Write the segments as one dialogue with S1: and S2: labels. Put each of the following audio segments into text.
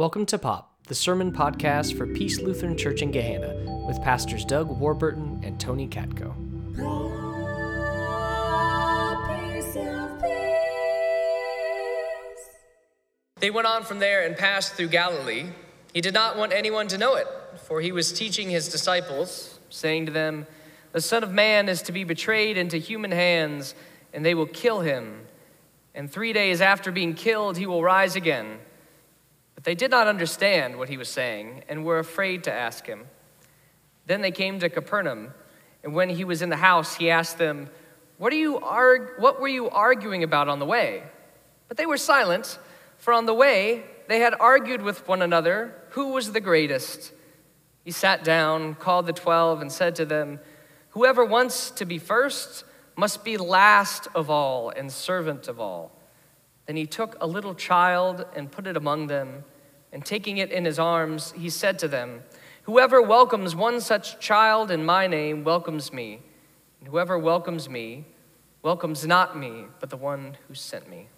S1: Welcome to Pop, the sermon podcast for Peace Lutheran Church in Gahanna, with pastors Doug Warburton and Tony Katko.
S2: They went on from there and passed through Galilee. He did not want anyone to know it, for he was teaching his disciples, saying to them, The Son of Man is to be betrayed into human hands, and they will kill him. And three days after being killed, he will rise again. But they did not understand what he was saying and were afraid to ask him. Then they came to Capernaum, and when he was in the house, he asked them, What, are you arg- what were you arguing about on the way? But they were silent, for on the way they had argued with one another who was the greatest. He sat down, called the twelve, and said to them, Whoever wants to be first must be last of all and servant of all. Then he took a little child and put it among them, and taking it in his arms, he said to them, Whoever welcomes one such child in my name welcomes me, and whoever welcomes me welcomes not me, but the one who sent me.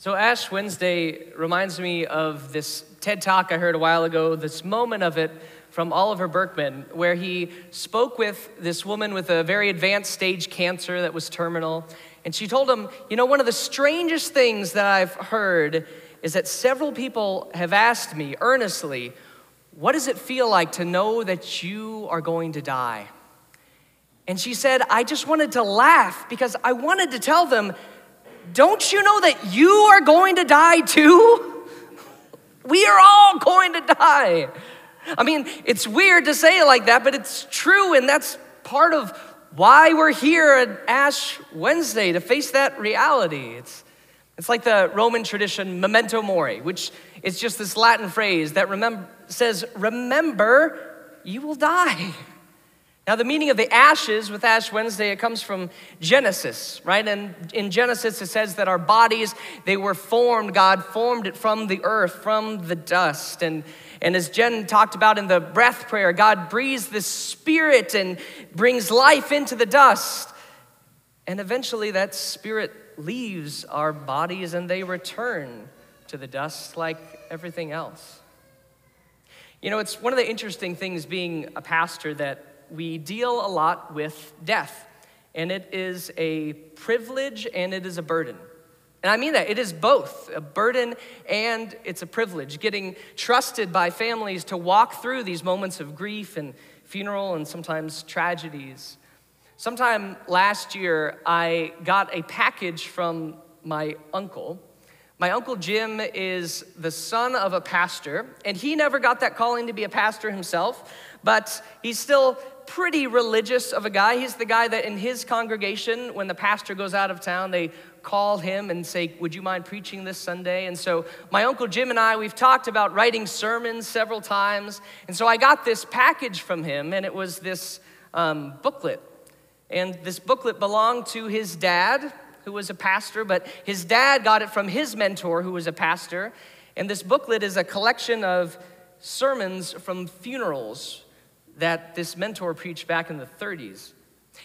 S2: So, Ash Wednesday reminds me of this TED talk I heard a while ago, this moment of it from Oliver Burkeman, where he spoke with this woman with a very advanced stage cancer that was terminal. And she told him, You know, one of the strangest things that I've heard is that several people have asked me earnestly, What does it feel like to know that you are going to die? And she said, I just wanted to laugh because I wanted to tell them, Don't you know that you are going to die too? We are all going to die. I mean, it's weird to say it like that, but it's true, and that's part of why we're here at Ash Wednesday to face that reality. It's, it's like the Roman tradition, memento mori, which is just this Latin phrase that says, Remember, you will die. Now, the meaning of the ashes with Ash Wednesday, it comes from Genesis, right? And in Genesis, it says that our bodies, they were formed, God formed it from the earth, from the dust. And, and as Jen talked about in the breath prayer, God breathes the spirit and brings life into the dust. And eventually, that spirit leaves our bodies and they return to the dust like everything else. You know, it's one of the interesting things being a pastor that we deal a lot with death, and it is a privilege and it is a burden. And I mean that. It is both a burden and it's a privilege, getting trusted by families to walk through these moments of grief and funeral and sometimes tragedies. Sometime last year, I got a package from my uncle. My uncle Jim is the son of a pastor, and he never got that calling to be a pastor himself, but he's still pretty religious of a guy. He's the guy that in his congregation, when the pastor goes out of town, they call him and say, Would you mind preaching this Sunday? And so my Uncle Jim and I, we've talked about writing sermons several times. And so I got this package from him, and it was this um, booklet. And this booklet belonged to his dad, who was a pastor, but his dad got it from his mentor, who was a pastor. And this booklet is a collection of sermons from funerals that this mentor preached back in the 30s.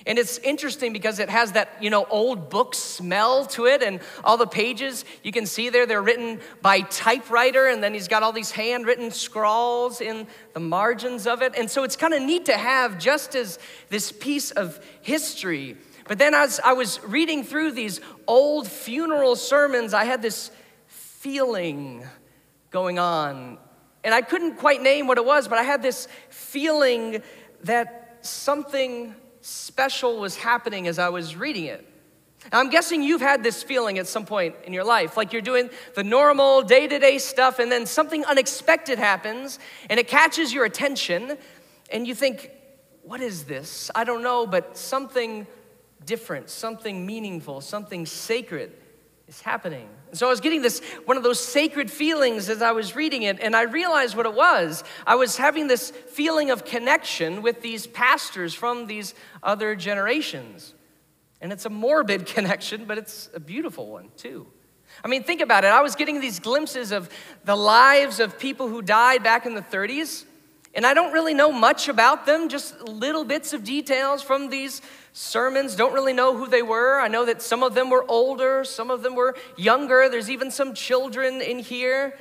S2: And it's interesting because it has that, you know, old book smell to it, and all the pages you can see there, they're written by typewriter, and then he's got all these handwritten scrawls in the margins of it. And so it's kind of neat to have just as this piece of history. But then as I was reading through these old funeral sermons, I had this feeling going on and I couldn't quite name what it was, but I had this feeling that something special was happening as I was reading it. Now, I'm guessing you've had this feeling at some point in your life, like you're doing the normal day to day stuff, and then something unexpected happens, and it catches your attention, and you think, What is this? I don't know, but something different, something meaningful, something sacred is happening. And so I was getting this one of those sacred feelings as I was reading it, and I realized what it was. I was having this feeling of connection with these pastors from these other generations. And it's a morbid connection, but it's a beautiful one too. I mean, think about it. I was getting these glimpses of the lives of people who died back in the 30s, and I don't really know much about them, just little bits of details from these sermons. Don't really know who they were. I know that some of them were older, some of them were younger. There's even some children in here.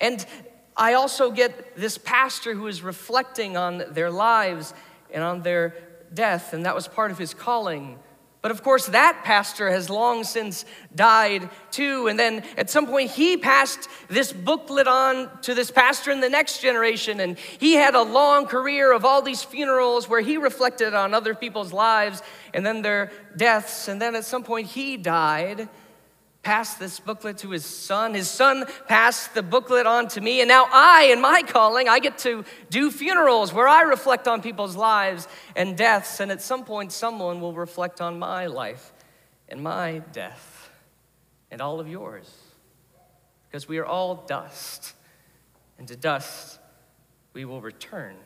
S2: And I also get this pastor who is reflecting on their lives and on their death, and that was part of his calling. But of course, that pastor has long since died too. And then at some point, he passed this booklet on to this pastor in the next generation. And he had a long career of all these funerals where he reflected on other people's lives and then their deaths. And then at some point, he died passed this booklet to his son. His son passed the booklet on to me. And now I, in my calling, I get to do funerals where I reflect on people's lives and deaths. And at some point, someone will reflect on my life and my death and all of yours. Because we are all dust. And to dust, we will return.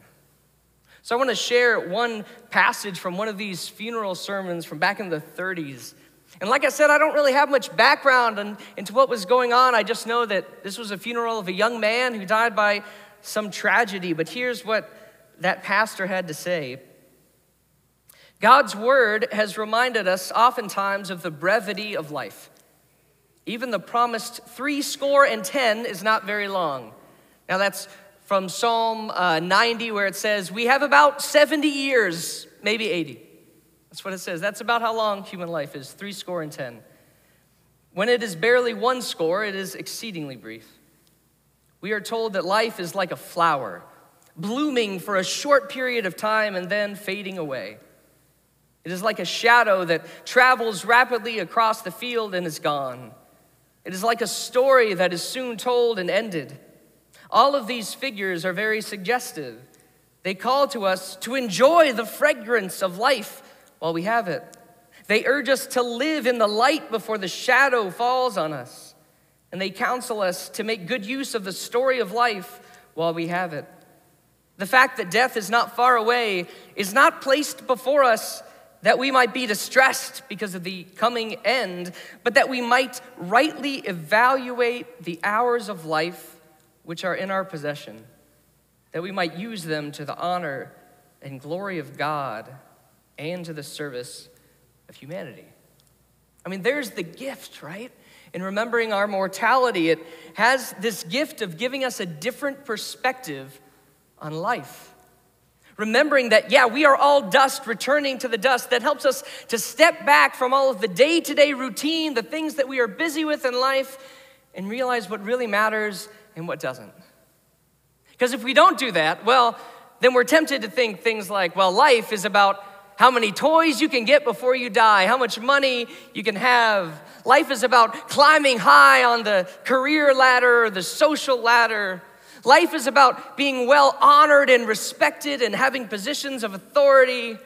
S2: So I want to share one passage from one of these funeral sermons from back in the 30s and like I said, I don't really have much background in, into what was going on. I just know that this was a funeral of a young man who died by some tragedy. But here's what that pastor had to say God's word has reminded us oftentimes of the brevity of life. Even the promised three score and ten is not very long. Now, that's from Psalm uh, 90, where it says, We have about 70 years, maybe 80. That's what it says. That's about how long human life is three score and ten. When it is barely one score, it is exceedingly brief. We are told that life is like a flower, blooming for a short period of time and then fading away. It is like a shadow that travels rapidly across the field and is gone. It is like a story that is soon told and ended. All of these figures are very suggestive. They call to us to enjoy the fragrance of life while we have it. They urge us to live in the light before the shadow falls on us. And they counsel us to make good use of the story of life while we have it. The fact that death is not far away is not placed before us that we might be distressed because of the coming end, but that we might rightly evaluate the hours of life which are in our possession, that we might use them to the honor and glory of God and to the service of humanity. I mean, there's the gift, right? In remembering our mortality, it has this gift of giving us a different perspective on life. Remembering that, yeah, we are all dust returning to the dust, that helps us to step back from all of the day to day routine, the things that we are busy with in life, and realize what really matters and what doesn't. Because if we don't do that, well, then we're tempted to think things like, well, life is about how many toys you can get before you die, how much money you can have. Life is about climbing high on the career ladder the social ladder. Life is about being well honored and respected and having positions of authority.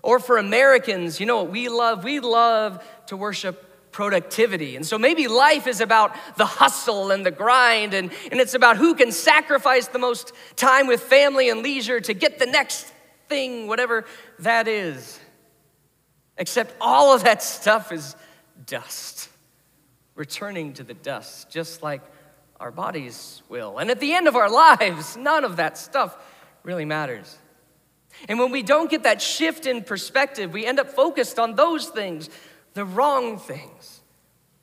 S2: Or for Americans, you know what we love? We love to worship productivity. And so maybe life is about the hustle and the grind, and, and it's about who can sacrifice the most time with family and leisure to get the next thing, whatever that is. Except all of that stuff is dust, returning to the dust, just like our bodies will. And at the end of our lives, none of that stuff really matters. And when we don't get that shift in perspective, we end up focused on those things, the wrong things.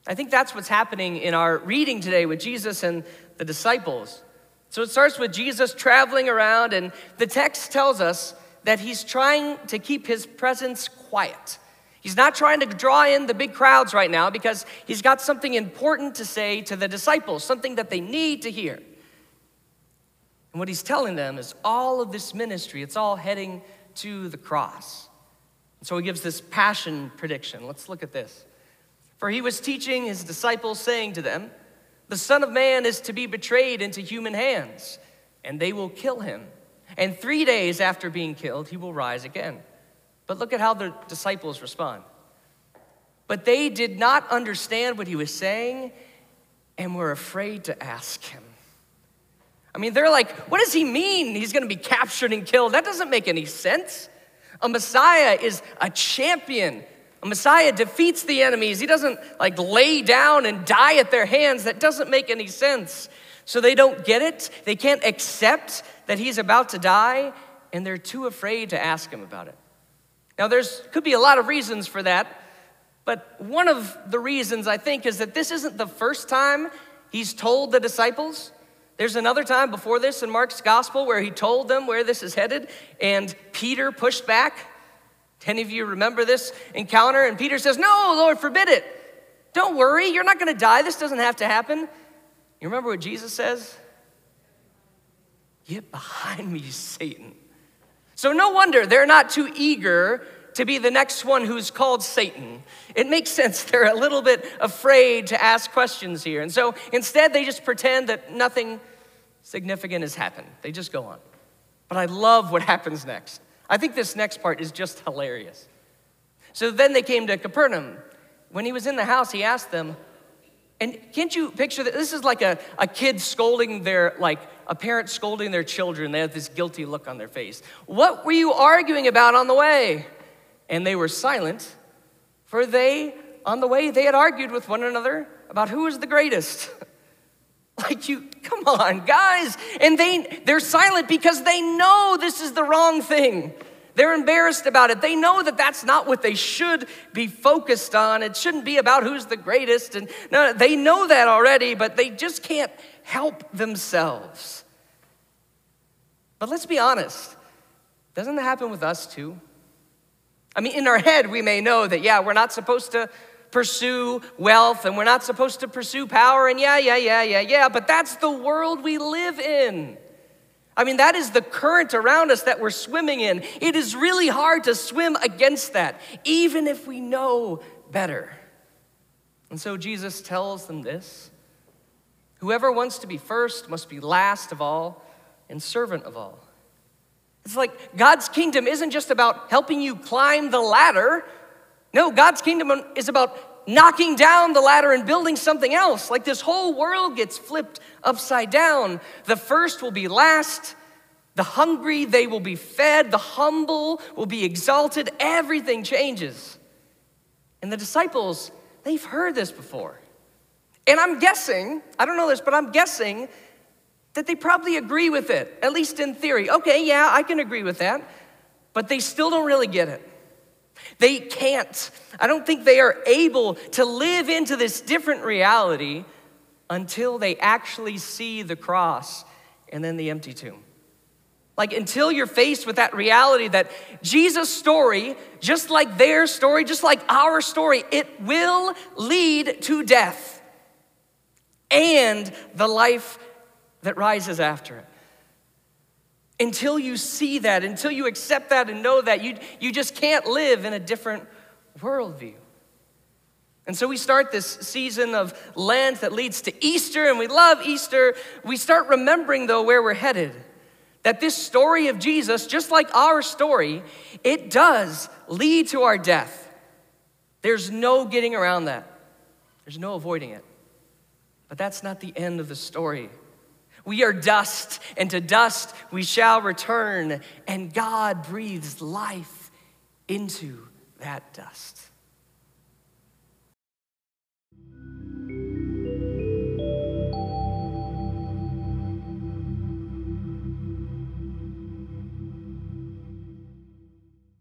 S2: I think that's what's happening in our reading today with Jesus and the disciples. So it starts with Jesus traveling around, and the text tells us that he's trying to keep his presence quiet. He's not trying to draw in the big crowds right now because he's got something important to say to the disciples, something that they need to hear. And what he's telling them is all of this ministry, it's all heading to the cross. And so he gives this passion prediction. Let's look at this. For he was teaching his disciples, saying to them, The Son of Man is to be betrayed into human hands, and they will kill him and three days after being killed, he will rise again. But look at how the disciples respond. But they did not understand what he was saying and were afraid to ask him. I mean, they're like, what does he mean he's gonna be captured and killed? That doesn't make any sense. A Messiah is a champion. A Messiah defeats the enemies. He doesn't like lay down and die at their hands. That doesn't make any sense. So they don't get it. They can't accept that he's about to die, and they're too afraid to ask him about it. Now, there's could be a lot of reasons for that, but one of the reasons I think is that this isn't the first time he's told the disciples There's another time before this in Mark's gospel where he told them where this is headed, and Peter pushed back. Any of you remember this encounter? And Peter says, No, Lord, forbid it. Don't worry, you're not going to die. This doesn't have to happen. You remember what Jesus says? Get behind me, Satan. So, no wonder they're not too eager to be the next one who's called Satan. It makes sense. They're a little bit afraid to ask questions here. And so instead, they just pretend that nothing significant has happened. They just go on. But I love what happens next. I think this next part is just hilarious. So then they came to Capernaum. When he was in the house, he asked them, and can't you picture that? This is like a, a kid scolding their, like a parent scolding their children. They have this guilty look on their face. What were you arguing about on the way? And they were silent, for they, on the way, they had argued with one another about who was the greatest. like you, come on, guys. And they, they're silent because they know this is the wrong thing. They're embarrassed about it. They know that that's not what they should be focused on. It shouldn't be about who's the greatest. And no, they know that already, but they just can't help themselves. But let's be honest. Doesn't that happen with us too? I mean, in our head, we may know that, yeah, we're not supposed to pursue wealth and we're not supposed to pursue power, and yeah, yeah, yeah, yeah, yeah, but that's the world we live in. I mean, that is the current around us that we're swimming in. It is really hard to swim against that, even if we know better. And so Jesus tells them this Whoever wants to be first must be last of all and servant of all. It's like God's kingdom isn't just about helping you climb the ladder. No, God's kingdom is about knocking down the ladder and building something else. Like this whole world gets flipped upside down. The first will be last. The hungry, they will be fed. The humble will be exalted. Everything changes. And the disciples, they've heard this before. And I'm guessing, I don't know this, but I'm guessing that they probably agree with it, at least in theory. Okay, yeah, I can agree with that, but they still don't really get it. They can't. I don't think they are able to live into this different reality until they actually see the cross and then the empty tomb. Like, until you're faced with that reality that Jesus' story, just like their story, just like our story, it will lead to death and the life that rises after it. Until you see that, until you accept that and know that, you, you just can't live in a different worldview. And so we start this season of Lent that leads to Easter, and we love Easter. We start remembering, though, where we're headed. That this story of Jesus, just like our story, it does lead to our death. There's no getting around that, there's no avoiding it. But that's not the end of the story. We are dust, and to dust we shall return. And God breathes life into that dust.